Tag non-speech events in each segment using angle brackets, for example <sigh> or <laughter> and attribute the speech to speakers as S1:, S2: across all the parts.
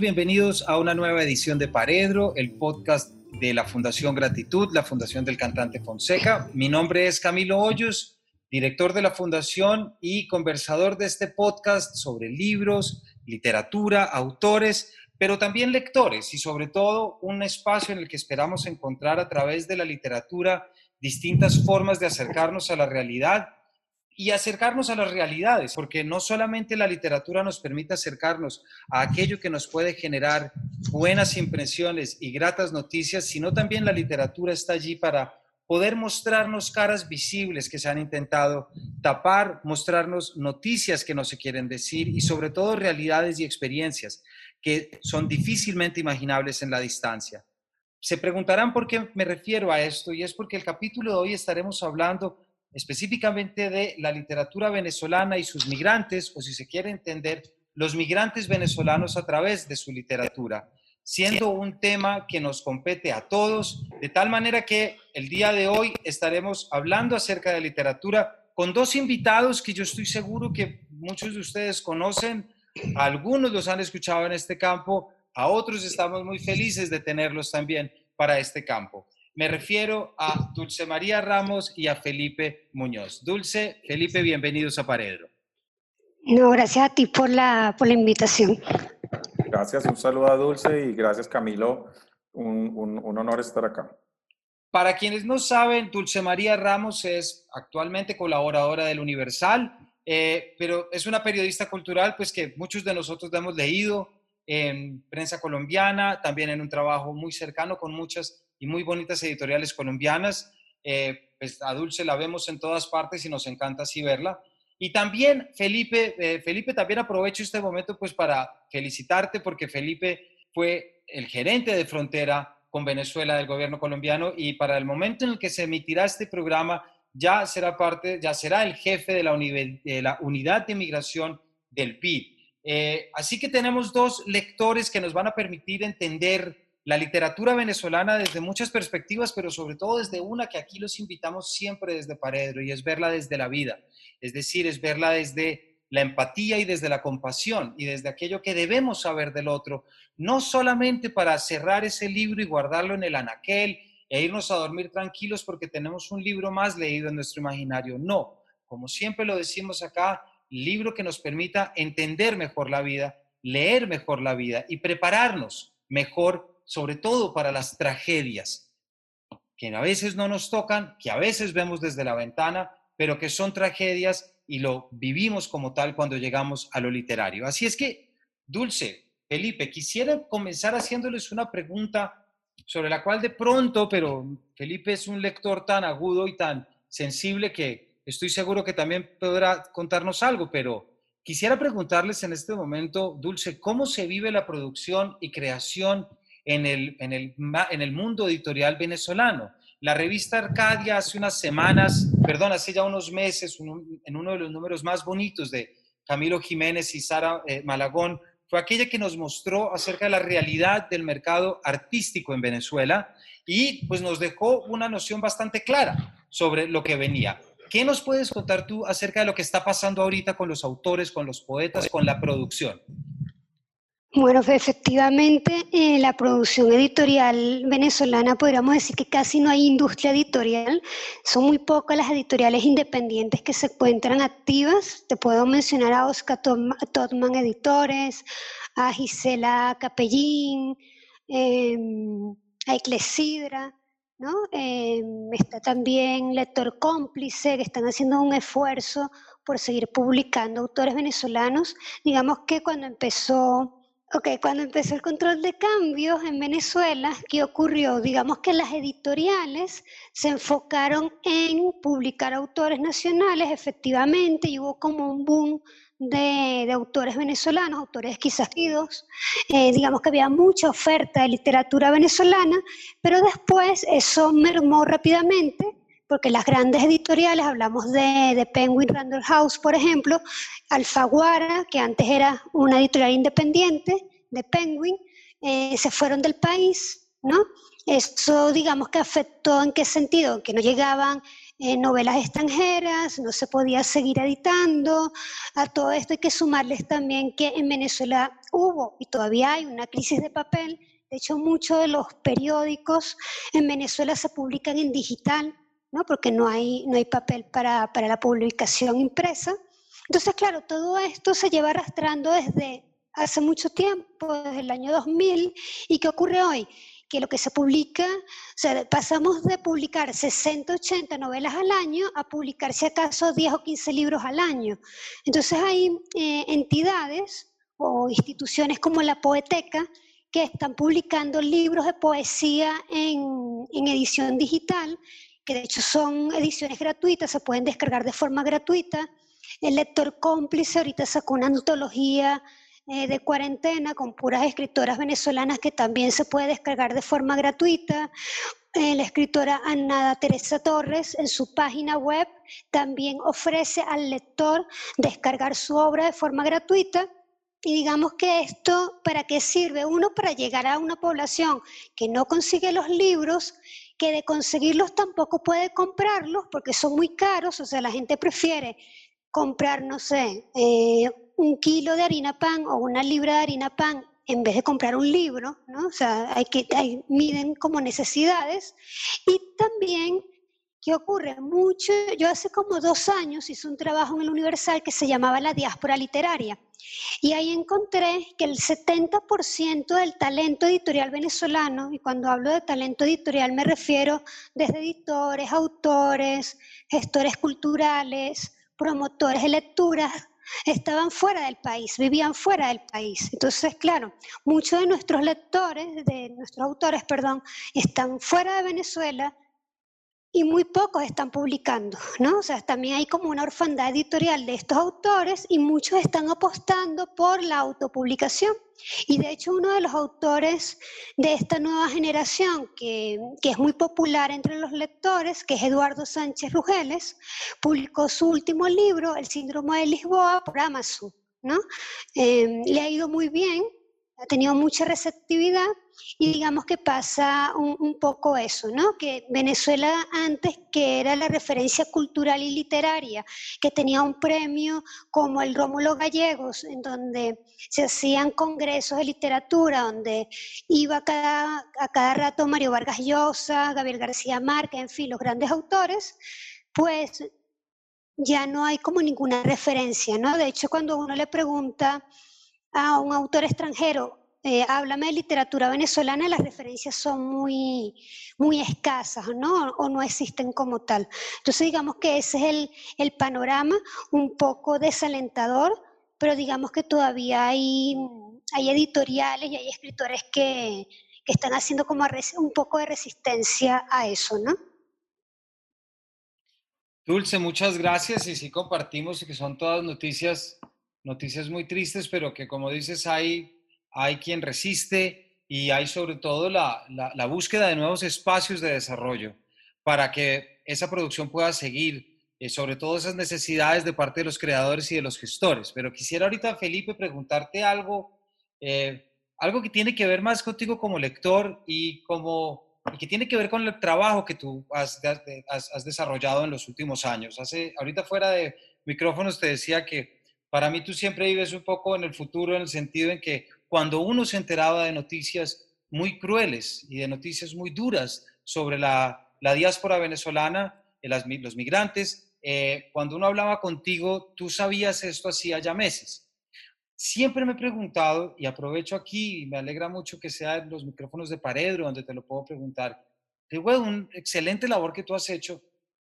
S1: bienvenidos a una nueva edición de Paredro, el podcast de la Fundación Gratitud, la Fundación del Cantante Fonseca. Mi nombre es Camilo Hoyos, director de la Fundación y conversador de este podcast sobre libros, literatura, autores, pero también lectores y sobre todo un espacio en el que esperamos encontrar a través de la literatura distintas formas de acercarnos a la realidad y acercarnos a las realidades, porque no solamente la literatura nos permite acercarnos a aquello que nos puede generar buenas impresiones y gratas noticias, sino también la literatura está allí para poder mostrarnos caras visibles que se han intentado tapar, mostrarnos noticias que no se quieren decir y sobre todo realidades y experiencias que son difícilmente imaginables en la distancia. Se preguntarán por qué me refiero a esto y es porque el capítulo de hoy estaremos hablando específicamente de la literatura venezolana y sus migrantes, o si se quiere entender, los migrantes venezolanos a través de su literatura, siendo un tema que nos compete a todos, de tal manera que el día de hoy estaremos hablando acerca de literatura con dos invitados que yo estoy seguro que muchos de ustedes conocen, algunos los han escuchado en este campo, a otros estamos muy felices de tenerlos también para este campo. Me refiero a Dulce María Ramos y a Felipe Muñoz. Dulce, Felipe, bienvenidos a Paredro.
S2: No, gracias a ti por la, por la invitación.
S3: Gracias, un saludo a Dulce y gracias Camilo, un, un, honor estar acá.
S1: Para quienes no saben, Dulce María Ramos es actualmente colaboradora del Universal, eh, pero es una periodista cultural pues que muchos de nosotros hemos leído en prensa colombiana, también en un trabajo muy cercano con muchas y muy bonitas editoriales colombianas. Eh, pues a Dulce la vemos en todas partes y nos encanta así verla. Y también, Felipe, eh, Felipe, también aprovecho este momento pues para felicitarte porque Felipe fue el gerente de frontera con Venezuela del gobierno colombiano y para el momento en el que se emitirá este programa ya será parte, ya será el jefe de la, unidad de migración del PIB. Eh, así que tenemos dos lectores que nos van a permitir entender la literatura venezolana desde muchas perspectivas, pero sobre todo desde una que aquí los invitamos siempre desde Paredro y es verla desde la vida, es decir, es verla desde la empatía y desde la compasión y desde aquello que debemos saber del otro, no solamente para cerrar ese libro y guardarlo en el anaquel e irnos a dormir tranquilos porque tenemos un libro más leído en nuestro imaginario, no, como siempre lo decimos acá, libro que nos permita entender mejor la vida, leer mejor la vida y prepararnos mejor sobre todo para las tragedias, que a veces no nos tocan, que a veces vemos desde la ventana, pero que son tragedias y lo vivimos como tal cuando llegamos a lo literario. Así es que, Dulce, Felipe, quisiera comenzar haciéndoles una pregunta sobre la cual de pronto, pero Felipe es un lector tan agudo y tan sensible que estoy seguro que también podrá contarnos algo, pero quisiera preguntarles en este momento, Dulce, ¿cómo se vive la producción y creación en el, en el, en el mundo editorial venezolano. La revista Arcadia hace unas semanas, perdón, hace ya unos meses, en uno de los números más bonitos de Camilo Jiménez y Sara eh, Malagón, fue aquella que nos mostró acerca de la realidad del mercado artístico en Venezuela y pues nos dejó una noción bastante clara sobre lo que venía. ¿Qué nos puedes contar tú acerca de lo que está pasando ahorita con los autores, con los poetas, con la producción?
S2: Bueno, efectivamente, en eh, la producción editorial venezolana podríamos decir que casi no hay industria editorial. Son muy pocas las editoriales independientes que se encuentran activas. Te puedo mencionar a Oscar Todman Editores, a Gisela Capellín, em, a Eclesidra. ¿no? Em, está también Lector Cómplice, que están haciendo un esfuerzo por seguir publicando autores venezolanos. Digamos que cuando empezó Ok, cuando empezó el control de cambios en Venezuela, ¿qué ocurrió? Digamos que las editoriales se enfocaron en publicar autores nacionales, efectivamente, y hubo como un boom de, autores venezolanos, autores quizás idos. Eh, digamos que había mucha oferta de literatura venezolana, pero después eso mermó rápidamente porque las grandes editoriales, hablamos de, Penguin Random House, por ejemplo, Alfaguara, que antes era una editorial independiente de Penguin, eh, se fueron del país, ¿no? Eso, digamos que afectó en qué sentido, que no llegaban eh, novelas extranjeras, no se podía seguir editando. A todo esto hay que sumarles también que en Venezuela hubo y todavía hay una crisis de papel. De hecho, muchos de los periódicos en Venezuela se publican en digital, ¿no? porque no hay, no hay papel para, para la publicación impresa. Entonces, claro, todo esto se lleva arrastrando desde hace mucho tiempo, desde el año 2000. ¿Y qué ocurre hoy? que lo que se publica, o sea, pasamos de publicar 60, 80 novelas al año a publicar si acaso 10 o 15 libros al año. Entonces hay eh, entidades o instituciones como la Poeteca que están publicando libros de poesía en, en edición digital, que de hecho son ediciones gratuitas, se pueden descargar de forma gratuita. El lector cómplice ahorita sacó una antología eh, de cuarentena con puras escritoras venezolanas que también se puede descargar de forma gratuita. Eh, la escritora Anada Teresa Torres en su página web también ofrece al lector descargar su obra de forma gratuita. Y digamos que esto, ¿para qué sirve? Uno, para llegar a una población que no consigue los libros, que de conseguirlos tampoco puede comprarlos porque son muy caros, o sea, la gente prefiere comprar, no sé, eh, un kilo de harina pan o una libra de harina pan en vez de comprar un libro, ¿no? O sea, hay que, miden como necesidades. Y también, ¿qué ocurre? Mucho, yo hace como dos años hice un trabajo en el Universal que se llamaba La Diáspora Literaria. Y ahí encontré que el 70% del talento editorial venezolano, y cuando hablo de talento editorial me refiero desde editores, autores, gestores culturales, promotores de lecturas, estaban fuera del país, vivían fuera del país. Entonces, claro, muchos de nuestros lectores, de nuestros autores, perdón, están fuera de Venezuela y muy pocos están publicando, ¿no? O sea, también hay como una orfandad editorial de estos autores y muchos están apostando por la autopublicación. Y de hecho uno de los autores de esta nueva generación, que, que, es muy popular entre los lectores, que es Eduardo Sánchez Rugeles, publicó su último libro, El síndrome de Lisboa, por Amazon. ¿no? Eh, le ha ido muy bien, ha tenido mucha receptividad y digamos que pasa un, poco eso, ¿no? Que Venezuela antes, que era la referencia cultural y literaria, que tenía un premio como el Rómulo Gallegos, en donde se hacían congresos de literatura, donde iba cada, a cada rato Mario Vargas Llosa, Gabriel García Márquez, en fin, los grandes autores, pues ya no hay como ninguna referencia, ¿no? De hecho, cuando uno le pregunta a un autor extranjero, eh, háblame de literatura venezolana, las referencias son muy, muy escasas, ¿no? O no existen como tal. Entonces, digamos que ese es el, el panorama un poco desalentador, pero digamos que todavía hay, hay editoriales y hay escritores que, que están haciendo como un poco de resistencia a eso, ¿no?
S1: Dulce, muchas gracias y sí compartimos que son todas noticias, noticias muy tristes, pero que como dices hay hay quien resiste y hay sobre todo la, búsqueda de nuevos espacios de desarrollo para que esa producción pueda seguir, eh, sobre todo esas necesidades de parte de los creadores y de los gestores. Pero quisiera ahorita, Felipe, preguntarte algo, eh, algo que tiene que ver más contigo como lector y como que tiene que ver con el trabajo que tú has, has, desarrollado en los últimos años. Hace, ahorita fuera de micrófonos te decía que para mí tú siempre vives un poco en el futuro en el sentido en que cuando uno se enteraba de noticias muy crueles y de noticias muy duras sobre la, diáspora venezolana, eh, los migrantes, eh, cuando uno hablaba contigo, tú sabías esto hacía ya meses. Siempre me he preguntado, y aprovecho aquí, y me alegra mucho que sean los micrófonos de Paredro, donde te lo puedo preguntar, de un excelente labor que tú has hecho,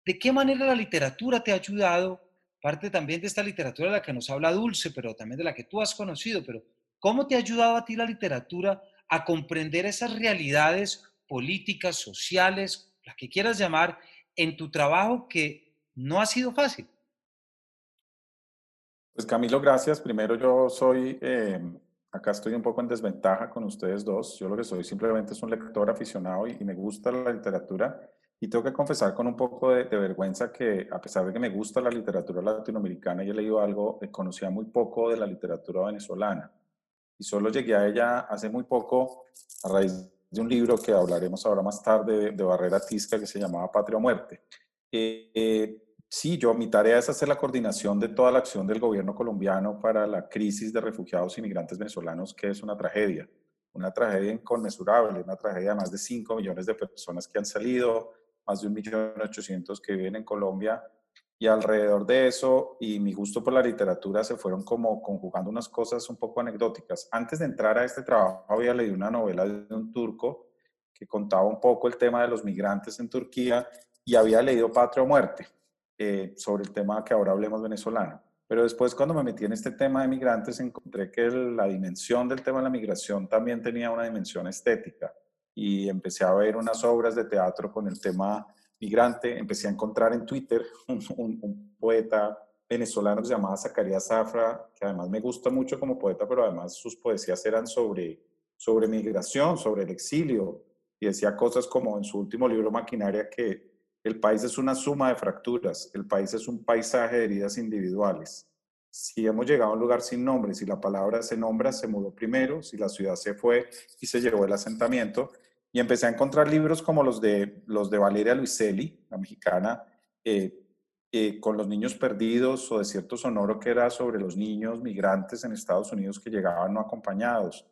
S1: ¿de qué manera la literatura te ha ayudado? Parte también de esta literatura de la que nos habla Dulce, pero también de la que tú has conocido, pero ¿Cómo te ha ayudado a ti la literatura a comprender esas realidades políticas, sociales, las que quieras llamar, en tu trabajo que no ha sido fácil?
S3: Pues Camilo, gracias. Primero yo soy, eh, acá estoy un poco en desventaja con ustedes dos. Yo lo que soy simplemente es un lector aficionado y, me gusta la literatura. Y tengo que confesar con un poco de, vergüenza que a pesar de que me gusta la literatura latinoamericana y he leído algo, eh, conocía muy poco de la literatura venezolana y solo llegué a ella hace muy poco a raíz de un libro que hablaremos ahora más tarde de, Barrera Tisca que se llamaba Patria o Muerte. Eh, eh, sí, yo, mi tarea es hacer la coordinación de toda la acción del gobierno colombiano para la crisis de refugiados y migrantes venezolanos, que es una tragedia, una tragedia inconmensurable, una tragedia de más de 5 millones de personas que han salido, más de 1.800.000 que viven en Colombia y alrededor de eso y mi gusto por la literatura se fueron como conjugando unas cosas un poco anecdóticas. Antes de entrar a este trabajo había leído una novela de un turco que contaba un poco el tema de los migrantes en Turquía y había leído Patria o Muerte eh, sobre el tema que ahora hablemos venezolano. Pero después cuando me metí en este tema de migrantes encontré que la dimensión del tema de la migración también tenía una dimensión estética y empecé a ver unas obras de teatro con el tema migrante, empecé a encontrar en Twitter <laughs> un, poeta venezolano que se llamaba Zacarías Zafra, que además me gusta mucho como poeta, pero además sus poesías eran sobre, sobre migración, sobre el exilio, y decía cosas como en su último libro Maquinaria que el país es una suma de fracturas, el país es un paisaje de heridas individuales. Si hemos llegado a un lugar sin nombre, si la palabra se nombra, se mudó primero, si la ciudad se fue y se llevó el asentamiento, y empecé a encontrar libros como los de, los de Valeria Luiselli, la mexicana, eh, eh, con los niños perdidos o Desierto Sonoro, que era sobre los niños migrantes en Estados Unidos que llegaban no acompañados,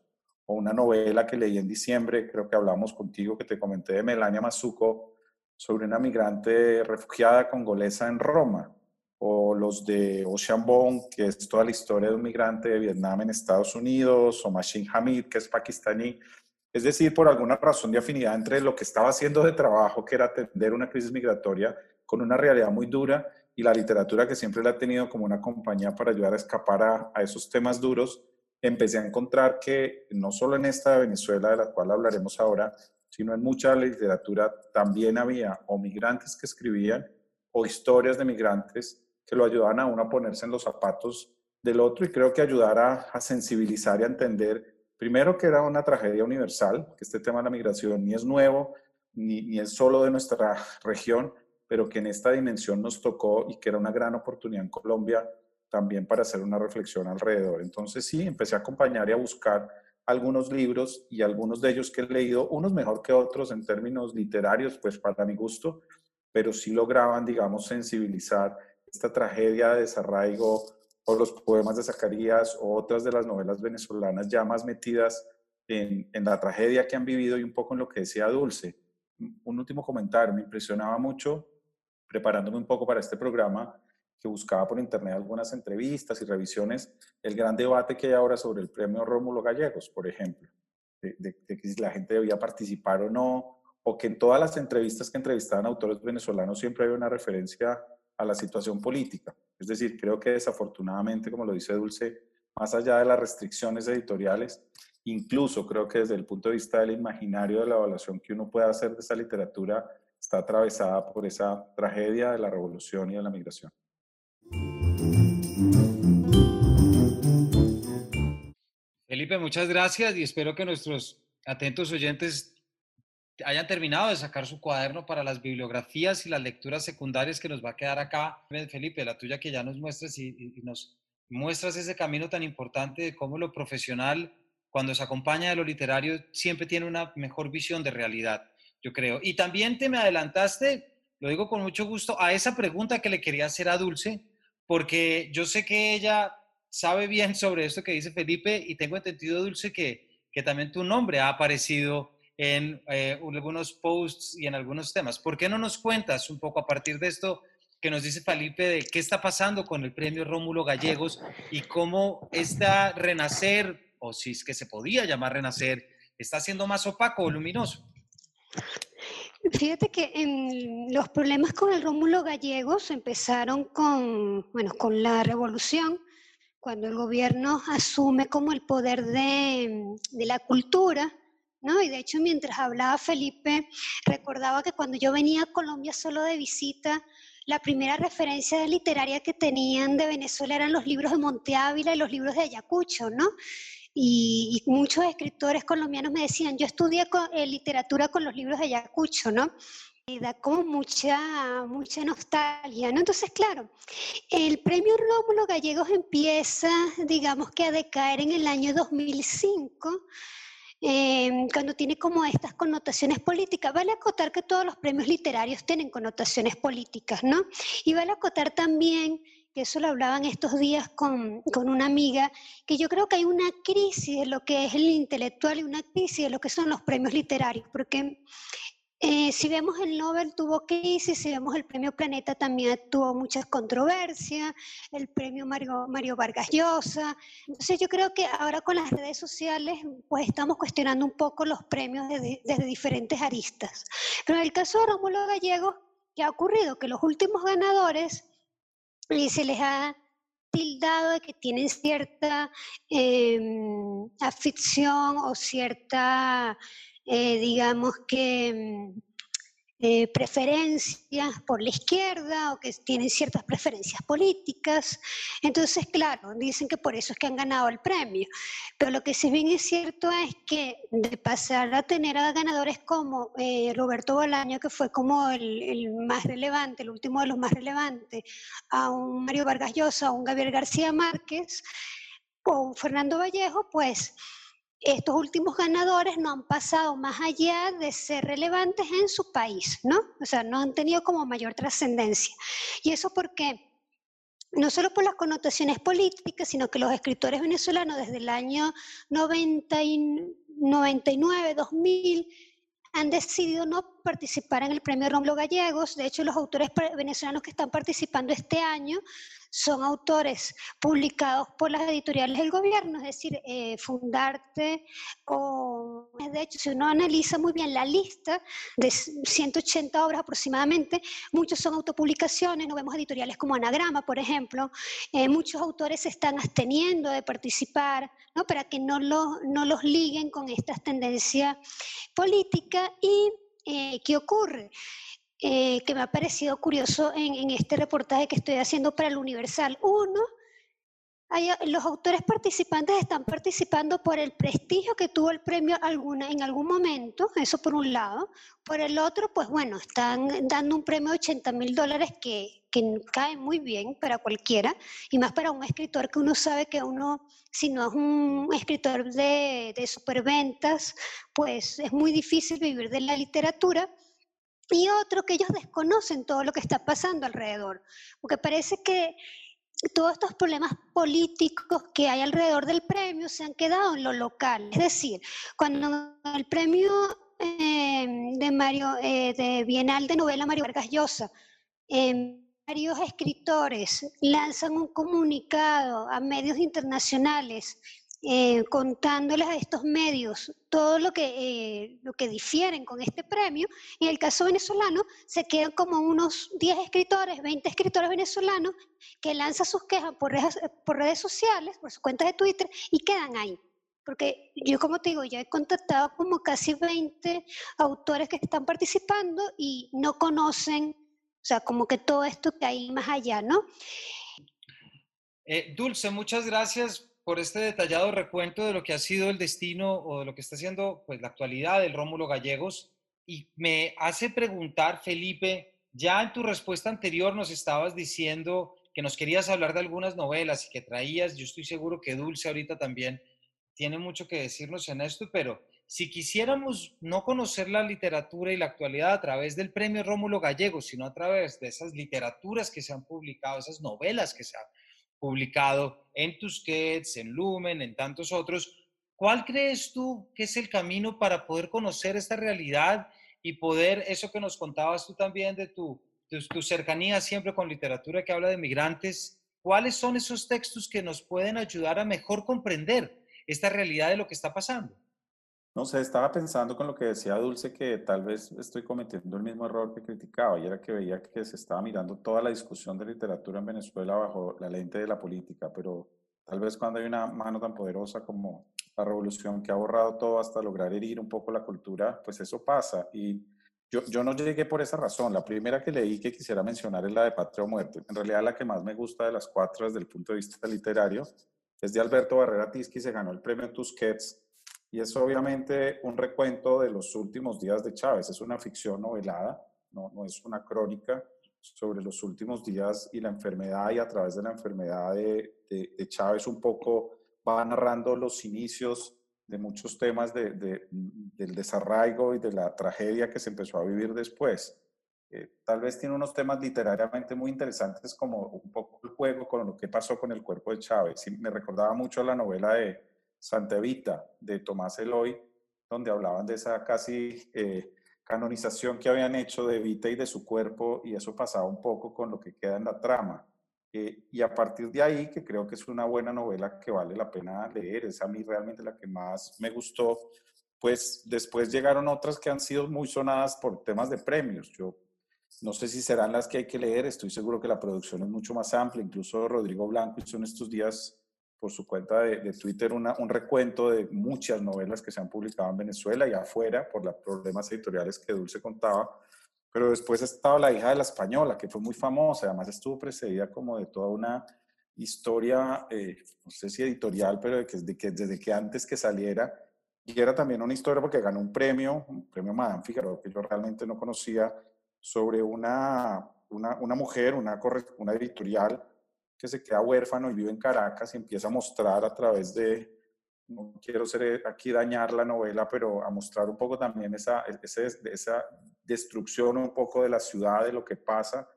S3: o una novela que leí en diciembre, creo que hablamos contigo, que te comenté de Melania Mazuco, sobre una migrante refugiada congolesa en Roma, o los de Ocean Bone, que es toda la historia de un migrante de Vietnam en Estados Unidos, o Machine Hamid, que es pakistaní. Es decir, por alguna razón de afinidad entre lo que estaba haciendo de trabajo, que era atender una crisis migratoria con una realidad muy dura, y la literatura que siempre la ha tenido como una compañía para ayudar a escapar a, a esos temas duros, empecé a encontrar que no solo en esta Venezuela de la cual hablaremos ahora, sino en mucha literatura también había o migrantes que escribían o historias de migrantes que lo ayudaban a uno a ponerse en los zapatos del otro y creo que ayudara a sensibilizar y a entender Primero que era una tragedia universal, que este tema de la migración ni es nuevo, ni, ni es solo de nuestra región, pero que en esta dimensión nos tocó y que era una gran oportunidad en Colombia también para hacer una reflexión alrededor. Entonces sí, empecé a acompañar y a buscar algunos libros y algunos de ellos que he leído, unos mejor que otros en términos literarios, pues para mi gusto, pero sí lograban, digamos, sensibilizar esta tragedia de desarraigo o los poemas de Zacarías o otras de las novelas venezolanas ya más metidas en, en, la tragedia que han vivido y un poco en lo que decía Dulce. Un último comentario, me impresionaba mucho preparándome un poco para este programa que buscaba por internet algunas entrevistas y revisiones, el gran debate que hay ahora sobre el premio Rómulo Gallegos, por ejemplo, de, que si la gente debía participar o no, o que en todas las entrevistas que entrevistaban autores venezolanos siempre había una referencia a la situación política. Es decir, creo que desafortunadamente, como lo dice Dulce, más allá de las restricciones editoriales, incluso creo que desde el punto de vista del imaginario de la evaluación que uno puede hacer de esa literatura, está atravesada por esa tragedia de la revolución y de la migración.
S1: Felipe, muchas gracias y espero que nuestros atentos oyentes hayan terminado de sacar su cuaderno para las bibliografías y las lecturas secundarias que nos va a quedar acá. Felipe, la tuya que ya nos muestras y, nos muestras ese camino tan importante de cómo lo profesional, cuando se acompaña de lo literario, siempre tiene una mejor visión de realidad, yo creo. Y también te me adelantaste, lo digo con mucho gusto, a esa pregunta que le quería hacer a Dulce, porque yo sé que ella sabe bien sobre esto que dice Felipe y tengo entendido, Dulce, que, que también tu nombre ha aparecido en eh, algunos posts y en algunos temas. ¿Por qué no nos cuentas un poco a partir de esto que nos dice Felipe de qué está pasando con el premio Rómulo Gallegos y cómo está renacer, o si es que se podía llamar renacer, está siendo más opaco o luminoso?
S2: Fíjate que en los problemas con el Rómulo Gallegos empezaron con, bueno, con la revolución, cuando el gobierno asume como el poder de, de la cultura, ¿no? Y de hecho, mientras hablaba Felipe, recordaba que cuando yo venía a Colombia solo de visita, la primera referencia literaria que tenían de Venezuela eran los libros de Monte Ávila y los libros de Ayacucho, ¿no? Y, muchos escritores colombianos me decían, yo estudié eh, literatura con los libros de Ayacucho, ¿no? Y da como mucha, mucha nostalgia, ¿no? Entonces, claro, el premio Rómulo Gallegos empieza, digamos que a decaer en el año 2005 eh, cuando tiene como estas connotaciones políticas. Vale acotar que todos los premios literarios tienen connotaciones políticas, ¿no? Y vale acotar también que eso lo hablaban estos días con, con, una amiga, que yo creo que hay una crisis de lo que es el intelectual y una crisis de lo que son los premios literarios, porque eh, si vemos el Nobel tuvo crisis, si vemos el premio Planeta también tuvo muchas controversias, el premio Mario, Mario Vargas Llosa. Entonces yo creo que ahora con las redes sociales pues estamos cuestionando un poco los premios desde, desde diferentes aristas. Pero en el caso de Rómulo Gallego, ¿qué ha ocurrido? Que los últimos ganadores y se les ha tildado de que tienen cierta eh, afición o cierta eh, digamos que mm, eh, preferencias por la izquierda o que tienen ciertas preferencias políticas. Entonces, claro, dicen que por eso es que han ganado el premio. Pero lo que sí bien es cierto es que de pasar a tener a ganadores como eh, Roberto Bolaño, que fue como el, más relevante, el último de los más relevantes, a un Mario Vargas Llosa, a un Gabriel García Márquez o un Fernando Vallejo, pues estos últimos ganadores no han pasado más allá de ser relevantes en su país, ¿no? O sea, no han tenido como mayor trascendencia. ¿Y eso por qué? No solo por las connotaciones políticas, sino que los escritores venezolanos desde el año 99, 2000, han decidido no participar en el premio Rómulo Gallegos. De hecho, los autores venezolanos que están participando este año son autores publicados por las editoriales del gobierno, es decir, eh, Fundarte o, de hecho, si uno analiza muy bien la lista de 180 obras aproximadamente, muchos son autopublicaciones, no vemos editoriales como Anagrama, por ejemplo, eh, muchos autores se están absteniendo de participar, ¿no? para que no, no los liguen con estas tendencias políticas y eh, ¿qué ocurre? Eh, que me ha parecido curioso en, este reportaje que estoy haciendo para el Universal. Uno, los autores participantes están participando por el prestigio que tuvo el premio alguna, en algún momento, eso por un lado. Por el otro, pues bueno, están dando un premio de 80 mil dólares que, que cae muy bien para cualquiera, y más para un escritor que uno sabe que uno, si no es un escritor de, de superventas, pues es muy difícil vivir de la literatura y otro que ellos desconocen todo lo que está pasando alrededor, porque parece que todos estos problemas políticos que hay alrededor del premio se han quedado en lo local. Es decir, cuando el premio eh, de, Mario, eh, de Bienal de Novela Mario Vargas Llosa, eh, varios escritores lanzan un comunicado a medios internacionales eh, contándoles a estos medios todo lo que, eh, lo que difieren con este premio. En el caso venezolano, se quedan como unos 10 escritores, 20 escritores venezolanos que lanzan sus quejas por redes, sociales, por sus cuentas de Twitter, y quedan ahí. Porque yo, como te digo, ya he contactado como casi 20 autores que están participando y no conocen, o sea, como que todo esto que hay más allá, ¿no?
S1: Eh, Dulce, muchas gracias por este detallado recuento de lo que ha sido el destino o de lo que está haciendo pues, la actualidad del Rómulo Gallegos. Y me hace preguntar, Felipe, ya en tu respuesta anterior nos estabas diciendo que nos querías hablar de algunas novelas y que traías, yo estoy seguro que Dulce ahorita también tiene mucho que decirnos en esto, pero si quisiéramos no conocer la literatura y la actualidad a través del premio Rómulo Gallegos, sino a través de esas literaturas que se han publicado, esas novelas que se han publicado en Tusquets, en Lumen, en tantos otros. ¿Cuál crees tú que es el camino para poder conocer esta realidad y poder, eso que nos contabas tú también de tu, tu, cercanía siempre con literatura que habla de migrantes, cuáles son esos textos que nos pueden ayudar a mejor comprender esta realidad de lo que está pasando?
S3: No sé, estaba pensando con lo que decía Dulce que tal vez estoy cometiendo el mismo error que criticaba y era que veía que se estaba mirando toda la discusión de literatura en Venezuela bajo la lente de la política, pero tal vez cuando hay una mano tan poderosa como la revolución que ha borrado todo hasta lograr herir un poco la cultura, pues eso pasa. Y yo, yo no llegué por esa razón. La primera que leí que quisiera mencionar es la de Patria o Muerte. En realidad la que más me gusta de las cuatro desde el punto de vista literario es de Alberto Barrera Tisky, se ganó el premio Tusquets y es obviamente un recuento de los últimos días de Chávez. Es una ficción novelada, no, no es una crónica sobre los últimos días y la enfermedad y a través de la enfermedad de, de, Chávez un poco va narrando los inicios de muchos temas de, del desarraigo y de la tragedia que se empezó a vivir después. Eh, tal vez tiene unos temas literariamente muy interesantes como un poco el juego con lo que pasó con el cuerpo de Chávez. me recordaba mucho la novela de Santa Evita de Tomás Eloy, donde hablaban de esa casi eh, canonización que habían hecho de Evita y de su cuerpo y eso pasaba un poco con lo que queda en la trama. Eh, y a partir de ahí, que creo que es una buena novela que vale la pena leer, es a mí realmente la que más me gustó, pues después llegaron otras que han sido muy sonadas por temas de premios. Yo no sé si serán las que hay que leer, estoy seguro que la producción es mucho más amplia, incluso Rodrigo Blanco hizo en estos días por su cuenta de, Twitter un recuento de muchas novelas que se han publicado en Venezuela y afuera por los problemas editoriales que Dulce contaba. Pero después estaba La hija de la española, que fue muy famosa, además estuvo precedida como de toda una historia, eh, no sé si editorial, pero de que, de que, desde que antes que saliera, y era también una historia porque ganó un premio, un premio Madame Figaro, que yo realmente no conocía, sobre una, una, una mujer, una, una editorial que se queda huérfano y vive en Caracas y empieza a mostrar a través de, no quiero ser aquí dañar la novela, pero a mostrar un poco también esa, esa destrucción un poco de la ciudad, de lo que pasa.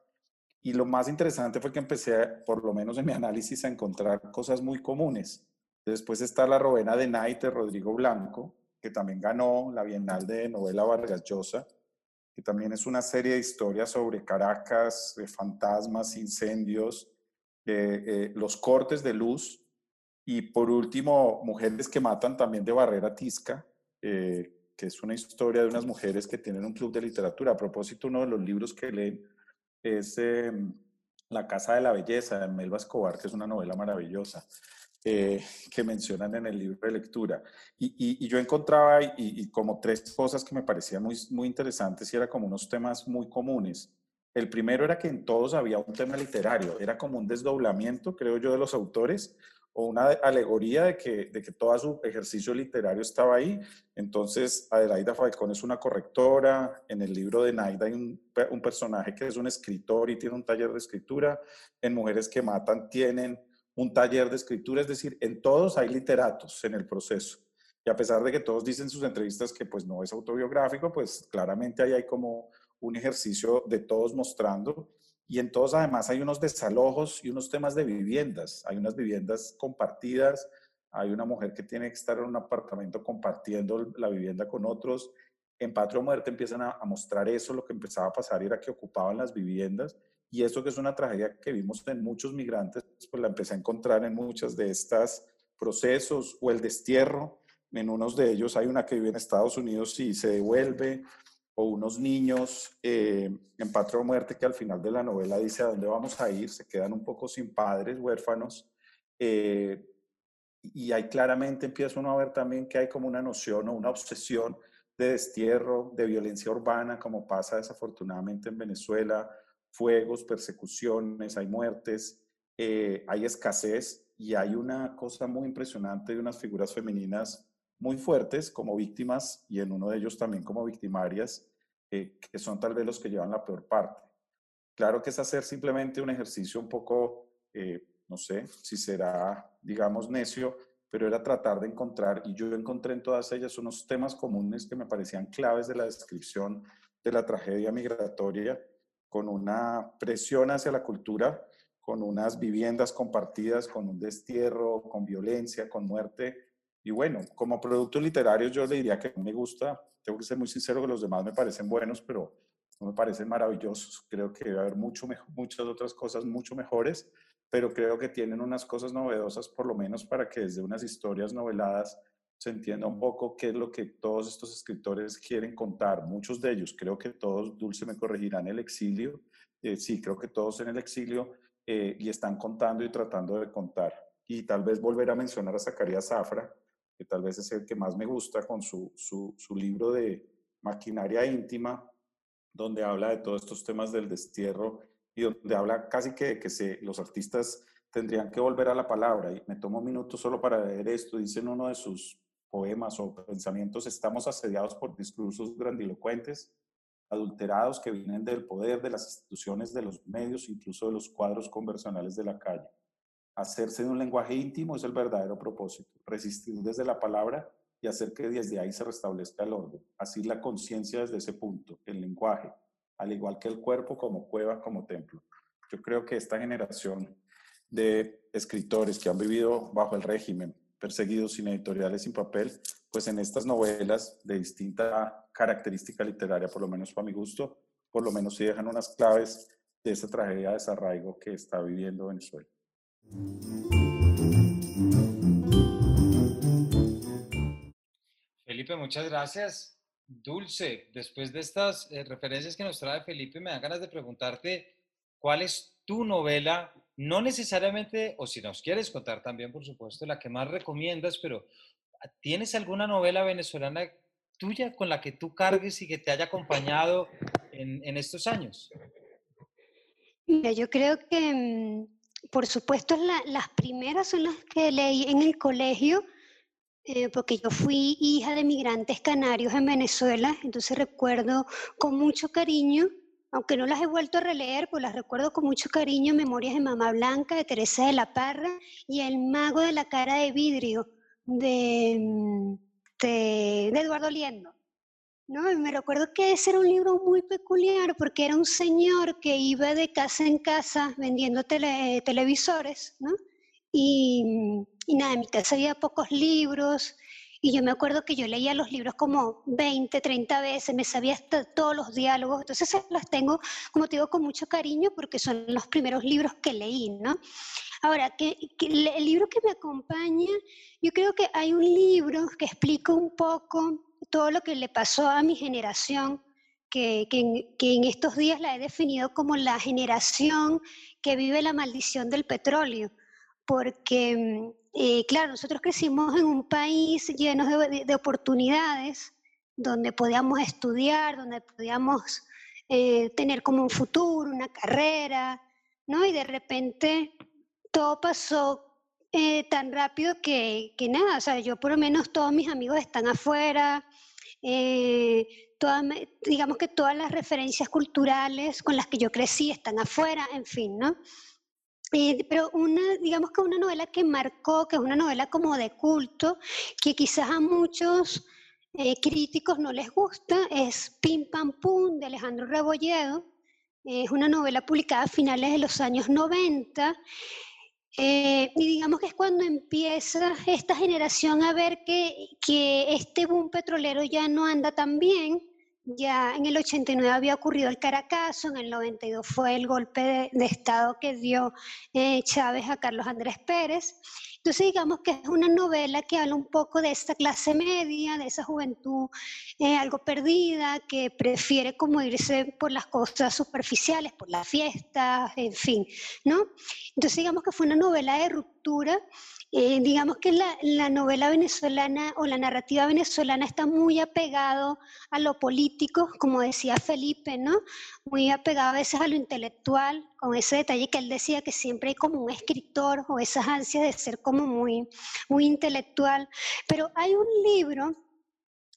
S3: Y lo más interesante fue que empecé, por lo menos en mi análisis, a encontrar cosas muy comunes. Después está La Rovena de Night de Rodrigo Blanco, que también ganó la Bienal de Novela Vargas Llosa, que también es una serie de historias sobre Caracas, de fantasmas, incendios, eh, los cortes de luz y por último, Mujeres que Matan también de Barrera Tisca, eh, que es una historia de unas mujeres que tienen un club de literatura. A propósito, uno de los libros que leen es La Casa de la Belleza de Melba Escobar, que es una novela maravillosa. Eh, que mencionan en el libro de lectura. Y, yo encontraba y, como tres cosas que me parecían muy, muy interesantes y era como unos temas muy comunes. El primero era que en todos había un tema literario, era como un desdoblamiento, creo yo, de los autores o una alegoría de que, de que todo su ejercicio literario estaba ahí. Entonces, Adelaida Falcón es una correctora, en el libro de Naida hay un, personaje que es un escritor y tiene un taller de escritura, en Mujeres que Matan tienen un taller de escritura, es decir, en todos hay literatos en el proceso. Y a pesar de que todos dicen en sus entrevistas que pues no es autobiográfico, pues claramente ahí hay como un ejercicio de todos mostrando y en todos además hay unos desalojos y unos temas de viviendas. Hay unas viviendas compartidas, hay una mujer que tiene que estar en un apartamento compartiendo la vivienda con otros. En Patria Muerte empiezan a, mostrar eso, lo que empezaba a pasar era que ocupaban las viviendas y eso que es una tragedia que vimos en muchos migrantes, pues la empecé a encontrar en muchas de estas procesos o el destierro. En unos de ellos hay una que vive en Estados Unidos y se devuelve, o unos niños eh, en Patria o Muerte que al final de la novela dice a dónde vamos a ir, se quedan un poco sin padres, huérfanos. Eh, y ahí claramente empieza uno a ver también que hay como una noción o una obsesión de destierro, de violencia urbana, como pasa desafortunadamente en Venezuela, fuegos, persecuciones, hay muertes, eh, hay escasez y hay una cosa muy impresionante de unas figuras femeninas muy fuertes como víctimas y en uno de ellos también como victimarias, que son tal vez los que llevan la peor parte. Claro que es hacer simplemente un ejercicio un poco, eh, no sé si será, digamos, necio, pero era tratar de encontrar, y yo encontré en todas ellas unos temas comunes que me parecían claves de la descripción de la tragedia migratoria, con una presión hacia la cultura, con unas viviendas compartidas, con un destierro, con violencia, con muerte, y bueno, como producto literario yo le diría que me gusta, tengo que ser muy sincero que los demás me parecen buenos, pero no me parecen maravillosos. Creo que debe haber mucho muchas otras cosas mucho mejores, pero creo que tienen unas cosas novedosas por lo menos para que desde unas historias noveladas se entienda un poco qué es lo que todos estos escritores quieren contar. Muchos de ellos, creo que todos, Dulce me corregirán, el exilio. Eh, sí, creo que todos en el exilio eh, y están contando y tratando de contar. Y tal vez volver a mencionar a Zacarías Zafra, que tal vez es el que más me gusta con su, su, su libro de Maquinaria íntima, donde habla de todos estos temas del destierro y donde habla casi que, que se, los artistas tendrían que volver a la palabra. Y me tomo un minuto solo para leer esto. Dice en uno de sus poemas o pensamientos, estamos asediados por discursos grandilocuentes, adulterados que vienen del poder, de las instituciones, de los medios, incluso de los cuadros conversionales de la calle. Hacerse de un lenguaje íntimo es el verdadero propósito. Resistir desde la palabra y hacer que desde ahí se restablezca el orden. Así la conciencia desde ese punto, el lenguaje, al igual que el cuerpo como cueva, como templo. Yo creo que esta generación de escritores que han vivido bajo el régimen, perseguidos sin editoriales, sin papel, pues en estas novelas de distinta característica literaria, por lo menos para mi gusto, por lo menos sí dejan unas claves de esa tragedia de desarraigo que está viviendo Venezuela.
S1: Felipe, muchas gracias. Dulce, después de estas eh, referencias que nos trae Felipe, me dan ganas de preguntarte cuál es tu novela, no necesariamente, o si nos quieres contar también, por supuesto, la que más recomiendas, pero ¿tienes alguna novela venezolana tuya con la que tú cargues y que te haya acompañado en, estos años?
S2: Yo creo que, mm, por supuesto, las primeras son las que leí en el colegio, eh, porque yo fui hija de migrantes canarios en Venezuela, entonces recuerdo con mucho cariño, aunque no las he vuelto a releer, pues las recuerdo con mucho cariño, Memorias de Mamá Blanca, de Teresa de la Parra, y El Mago de la Cara de Vidrio, de, mm, de Eduardo Liendo. ¿No? me recuerdo que ese era un libro muy peculiar porque era un señor que iba de casa en casa vendiendo televisores, ¿no? Y, nada, en mi casa había pocos libros y yo me acuerdo que yo leía los libros como 20, 30 veces, me sabía hasta todos los diálogos, entonces las tengo, como te digo, con mucho cariño porque son los primeros libros que leí, ¿no? Ahora, que, el libro que me acompaña, yo creo que hay un libro que explica un poco todo lo que le pasó a mi generación, que, en, estos días la he definido como la generación que vive la maldición del petróleo, porque, eh, claro, nosotros crecimos en un país lleno de, oportunidades, donde podíamos estudiar, donde podíamos eh, tener como un futuro, una carrera, ¿no? Y de repente todo pasó eh, tan rápido que, que, nada, o sea, yo por lo menos todos mis amigos están afuera, eh, digamos que todas las referencias culturales con las que yo crecí están afuera, en fin, ¿no? Eh, pero una, digamos que una novela que marcó, que es una novela como de culto, que quizás a muchos eh, críticos no les gusta, es Pim Pam Pum de Alejandro Rebolledo. Es una novela publicada a finales de los años 90 eh, y digamos que es cuando empieza esta generación a ver que, que este boom petrolero ya no anda tan bien. Ya en el 89 había ocurrido el Caracazo, en el 92 fue el golpe de, Estado que dio eh, Chávez a Carlos Andrés Pérez. Entonces digamos que es una novela que habla un poco de esta clase media, de esa juventud eh, algo perdida, que prefiere como irse por las cosas superficiales, por las fiestas, en fin, ¿no? Entonces digamos que fue una novela de ruptura eh, digamos que la, la, novela venezolana o la narrativa venezolana está muy apegado a lo político, como decía Felipe, ¿no? Muy apegado a veces a lo intelectual, con ese detalle que él decía que siempre hay como un escritor o esas ansias de ser como muy, muy intelectual. Pero hay un libro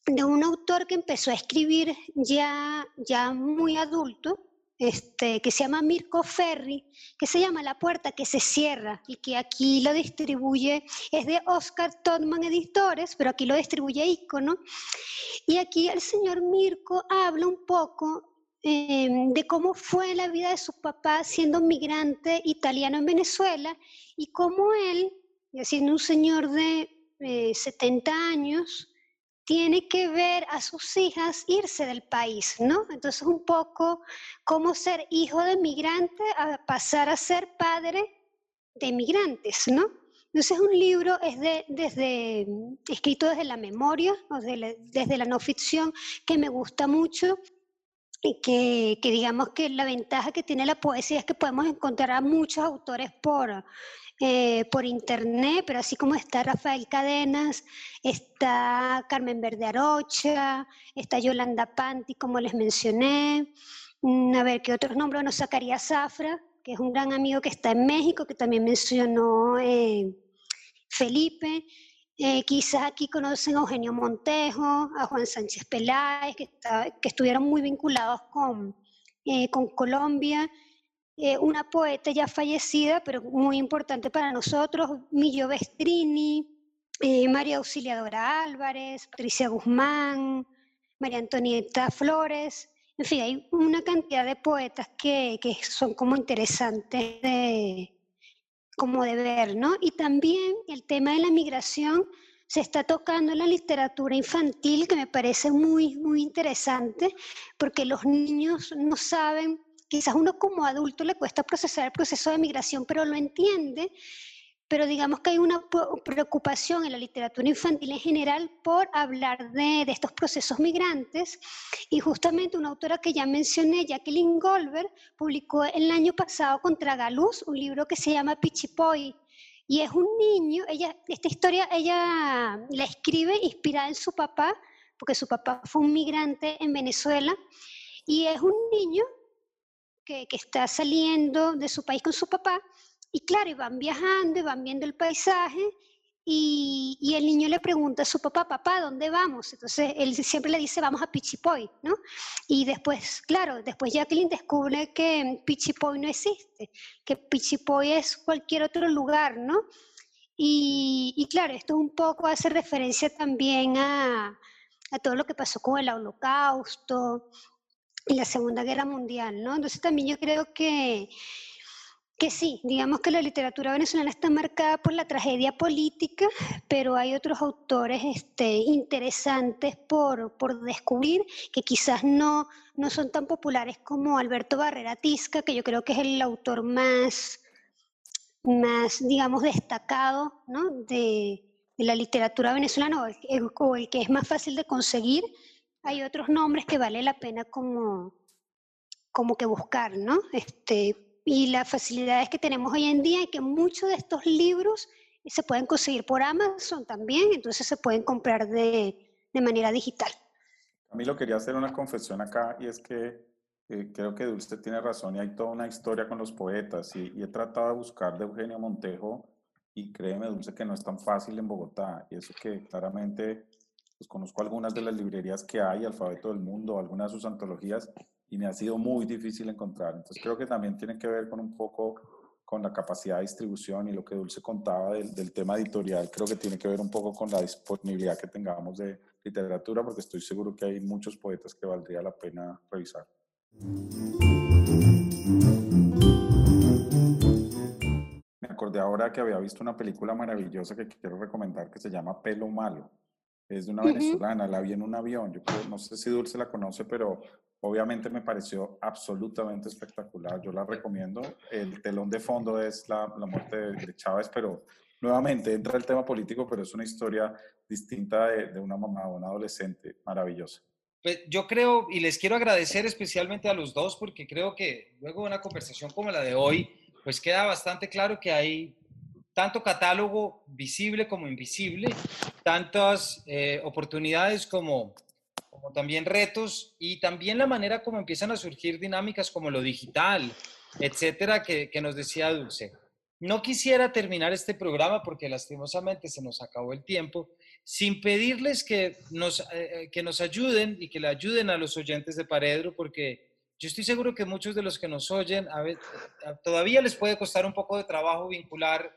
S2: de un autor que empezó a escribir ya, ya muy adulto, este, que se llama Mirko Ferri, que se llama La puerta que se cierra y que aquí lo distribuye, es de Oscar Todman Editores, pero aquí lo distribuye Icono. Y aquí el señor Mirko habla un poco em, de cómo fue la vida de su papá siendo migrante italiano en Venezuela y cómo él, siendo un señor de 70 eh, años, tiene que ver a sus hijas irse del país, ¿no? Entonces un poco cómo ser hijo de migrante a pasar a ser padre de migrantes, ¿no? Entonces un libro es de, desde, escrito desde la memoria, desde la, no ficción, que me gusta mucho y que, que, digamos que la ventaja que tiene la poesía es que podemos encontrar a muchos autores por, eh, por internet, pero así como está Rafael Cadenas, está Carmen Verde Arocha, está Yolanda Panti, como les mencioné, mm, a ver qué otros nombres nos sacaría Zafra, que es un gran amigo que está en México, que también mencionó eh, Felipe. Eh, quizás aquí conocen a Eugenio Montejo, a Juan Sánchez Peláez, que, estuvieron muy vinculados con Colombia eh, una poeta ya fallecida, pero muy importante para nosotros, Millo Vestrini, eh, María Auxiliadora Álvarez, Patricia Guzmán, María Antonieta Flores, en fin, hay una cantidad de poetas que, que son como interesantes de, como de ver, ¿no? Y también el tema de la migración se está tocando en la literatura infantil, que me parece muy, muy interesante, porque los niños no saben, quizás uno como adulto le cuesta procesar el proceso de migración, pero lo entiende, pero digamos que hay una preocupación en la literatura infantil en general por hablar de, de, estos procesos migrantes. Y justamente una autora que ya mencioné, Jacqueline Goldberg, publicó el año pasado contra Galuz un libro que se llama Pichipoy. Y es un niño, ella, esta historia ella la escribe inspirada en su papá, porque su papá fue un migrante en Venezuela, y es un niño que, está saliendo de su país con su papá y claro, van viajando y van viendo el paisaje y, el niño le pregunta a su papá, papá, ¿dónde vamos? Entonces él siempre le dice, vamos a Pichipoy, ¿no? Y después, claro, después Jacqueline descubre que Pichipoy no existe, que Pichipoy es cualquier otro lugar, ¿no? Y, y claro, esto un poco hace referencia también a todo lo que pasó con el holocausto y la Segunda Guerra Mundial, ¿no? Entonces también yo creo que que sí, digamos que la literatura venezolana está marcada por la tragedia política, pero hay otros autores este, interesantes por, por descubrir que quizás no, no son tan populares como Alberto Barrera Tisca, que yo creo que es el autor más, más digamos, destacado ¿no? de, de, la literatura venezolana o el, que es más fácil de conseguir. Hay otros nombres que vale la pena como, como que buscar, ¿no? Este, y las facilidades que tenemos hoy en día y que muchos de estos libros se pueden conseguir por Amazon también, entonces se pueden comprar de, de manera digital.
S3: A mí lo quería hacer una confesión acá y es que eh, creo que Dulce tiene razón y hay toda una historia con los poetas y, y, he tratado de buscar de Eugenio Montejo y créeme Dulce que no es tan fácil en Bogotá y eso que claramente pues conozco algunas de las librerías que hay, Alfabeto del Mundo, algunas de sus antologías y me ha sido muy difícil encontrar. Entonces creo que también tiene que ver con un poco con la capacidad de distribución y lo que Dulce contaba del, del, tema editorial, creo que tiene que ver un poco con la disponibilidad que tengamos de literatura, porque estoy seguro que hay muchos poetas que valdría la pena revisar. Me acordé ahora que había visto una película maravillosa que quiero recomendar que se llama Pelo Malo. Es de una uh -huh. venezolana, la vi en un avión. Yo creo, no sé si Dulce la conoce, pero Obviamente me pareció absolutamente espectacular, yo la recomiendo. El telón de fondo es la, la muerte de Chávez, pero nuevamente entra el tema político, pero es una historia distinta de, de una mamá o una adolescente maravillosa.
S1: Pues yo creo, y les quiero agradecer especialmente a los dos, porque creo que luego de una conversación como la de hoy, pues queda bastante claro que hay tanto catálogo visible como invisible, tantas eh, oportunidades como como también retos y también la manera como empiezan a surgir dinámicas como lo digital, etcétera, que, que nos decía Dulce. No quisiera terminar este programa porque lastimosamente se nos acabó el tiempo, sin pedirles que nos, eh, que nos ayuden y que le ayuden a los oyentes de Paredro, porque yo estoy seguro que muchos de los que nos oyen a ver, todavía les puede costar un poco de trabajo vincular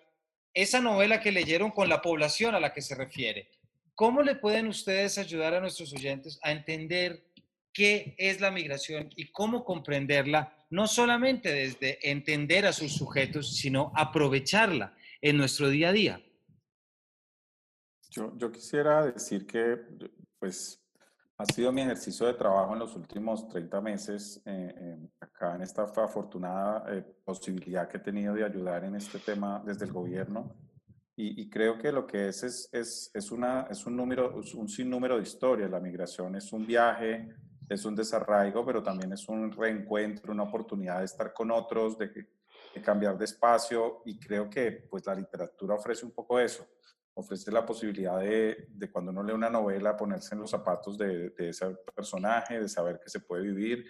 S1: esa novela que leyeron con la población a la que se refiere. ¿Cómo le pueden ustedes ayudar a nuestros oyentes a entender qué es la migración y cómo comprenderla, no solamente desde entender a sus sujetos, sino aprovecharla en nuestro día a día?
S3: Yo, yo quisiera decir que, pues, ha sido mi ejercicio de trabajo en los últimos 30 meses, eh, eh, acá en esta afortunada eh, posibilidad que he tenido de ayudar en este tema desde el gobierno y, y, creo que lo que es es, es, es, una, es un, número, un sinnúmero de historias. La migración es un viaje, es un desarraigo, pero también es un reencuentro, una oportunidad de estar con otros, de, de cambiar de espacio. Y creo que pues, la literatura ofrece un poco eso. Ofrece la posibilidad de, de cuando uno lee una novela, ponerse en los zapatos de, de ese personaje, de saber que se puede vivir,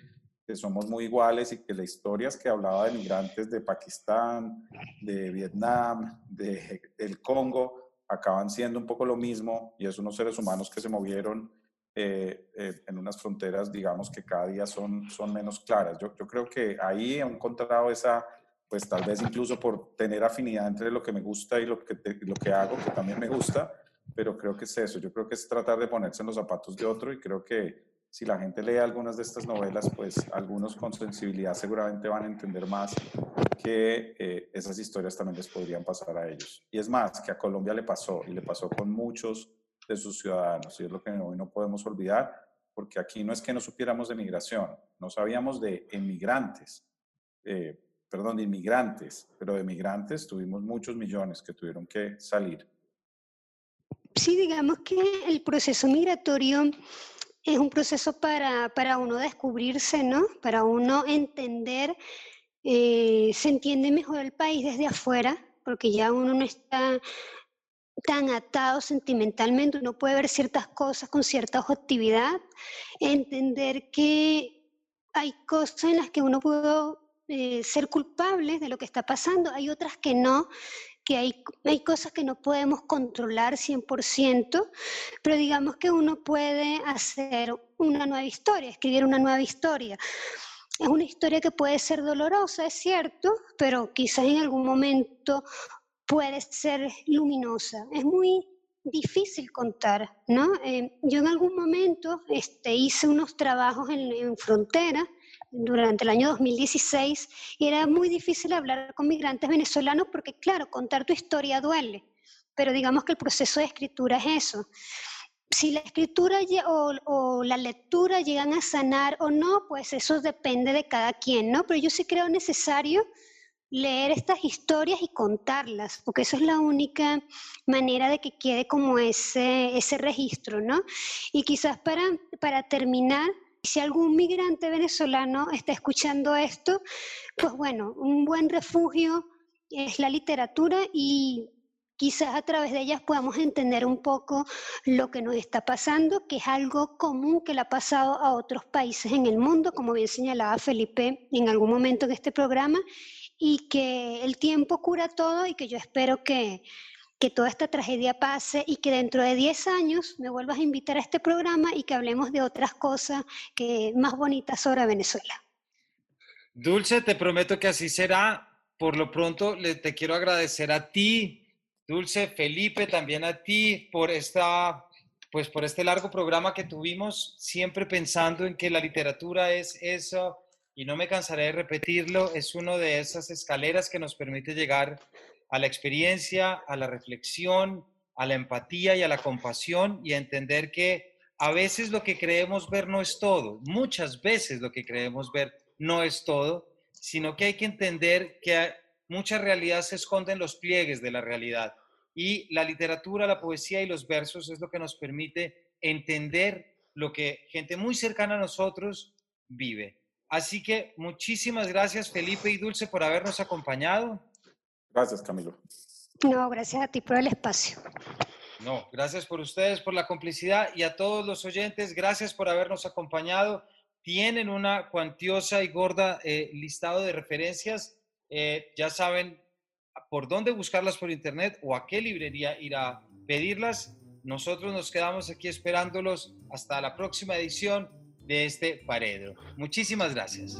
S3: que somos muy iguales y que las historias que hablaba de migrantes de Pakistán, de Vietnam, de el Congo, acaban siendo un poco lo mismo y es unos seres humanos que se movieron eh, eh, en unas fronteras, digamos, que cada día son, son menos claras. Yo, yo creo que ahí he encontrado esa, pues tal vez incluso por tener afinidad entre lo que me gusta y lo que, lo que hago, que también me gusta, pero creo que es eso, yo creo que es tratar de ponerse en los zapatos de otro y creo que si la gente lee algunas de estas novelas, pues algunos con sensibilidad seguramente van a entender más que eh, esas historias también les podrían pasar a ellos. Y es más, que a Colombia le pasó y le pasó con muchos de sus ciudadanos y es lo que hoy no podemos olvidar porque aquí no es que no supiéramos de migración, no sabíamos de emigrantes, eh, perdón, de inmigrantes, pero de migrantes tuvimos muchos millones que tuvieron que salir.
S2: Sí, digamos que el proceso migratorio es un proceso para, para uno descubrirse, ¿no? Para uno entender, eh, se entiende mejor el país desde afuera, porque ya uno no está tan atado sentimentalmente, uno puede ver ciertas cosas con cierta objetividad, entender que hay cosas en las que uno puede eh, ser culpable de lo que está pasando, hay otras que no, que hay, hay cosas que no podemos controlar 100%, pero digamos que uno puede hacer una nueva historia, escribir una nueva historia. Es una historia que puede ser dolorosa, es cierto, pero quizás en algún momento puede ser luminosa. Es muy difícil contar, ¿no? Eh, yo en algún momento este, hice unos trabajos en, en frontera durante el año 2016 y era muy difícil hablar con migrantes venezolanos porque, claro, contar tu historia duele, pero digamos que el proceso de escritura es eso. Si la escritura o, o la lectura llegan a sanar o no, pues eso depende de cada quien, ¿no? Pero yo sí creo necesario leer estas historias y contarlas, porque eso es la única manera de que quede como ese, ese registro, ¿no? Y quizás para, para terminar, si algún migrante venezolano está escuchando esto, pues bueno, un buen refugio es la literatura y quizás a través de ellas podamos entender un poco lo que nos está pasando, que es algo común que le ha pasado a otros países en el mundo, como bien señalaba Felipe en algún momento de este programa, y que el tiempo cura todo y que yo espero que, que toda esta tragedia pase y que dentro de 10 años me vuelvas a invitar a este programa y que hablemos de otras cosas que, más bonitas sobre Venezuela.
S1: Dulce, te prometo que así será. Por lo pronto, le, te quiero agradecer a ti, Dulce, Felipe, también a ti por esta pues por este largo programa que tuvimos, siempre pensando en que la literatura es eso, y no me cansaré de repetirlo, es una de esas escaleras que nos permite llegar a la experiencia, a la reflexión, a la empatía y a la compasión y a entender que a veces lo que creemos ver no es todo, muchas veces lo que creemos ver no es todo, sino que hay que entender que mucha realidad se esconde en los pliegues de la realidad. Y la literatura, la poesía y los versos es lo que nos permite entender lo que gente muy cercana a nosotros vive. Así que muchísimas gracias Felipe y Dulce por habernos acompañado.
S3: Gracias, Camilo.
S2: No, gracias a ti por el espacio.
S1: No, gracias por ustedes, por la complicidad y a todos los oyentes, gracias por habernos acompañado. Tienen una cuantiosa y gorda eh, listado de referencias. Eh, ya saben por dónde buscarlas por internet o a qué librería ir a pedirlas. Nosotros nos quedamos aquí esperándolos hasta la próxima edición de este Paredro. Muchísimas gracias.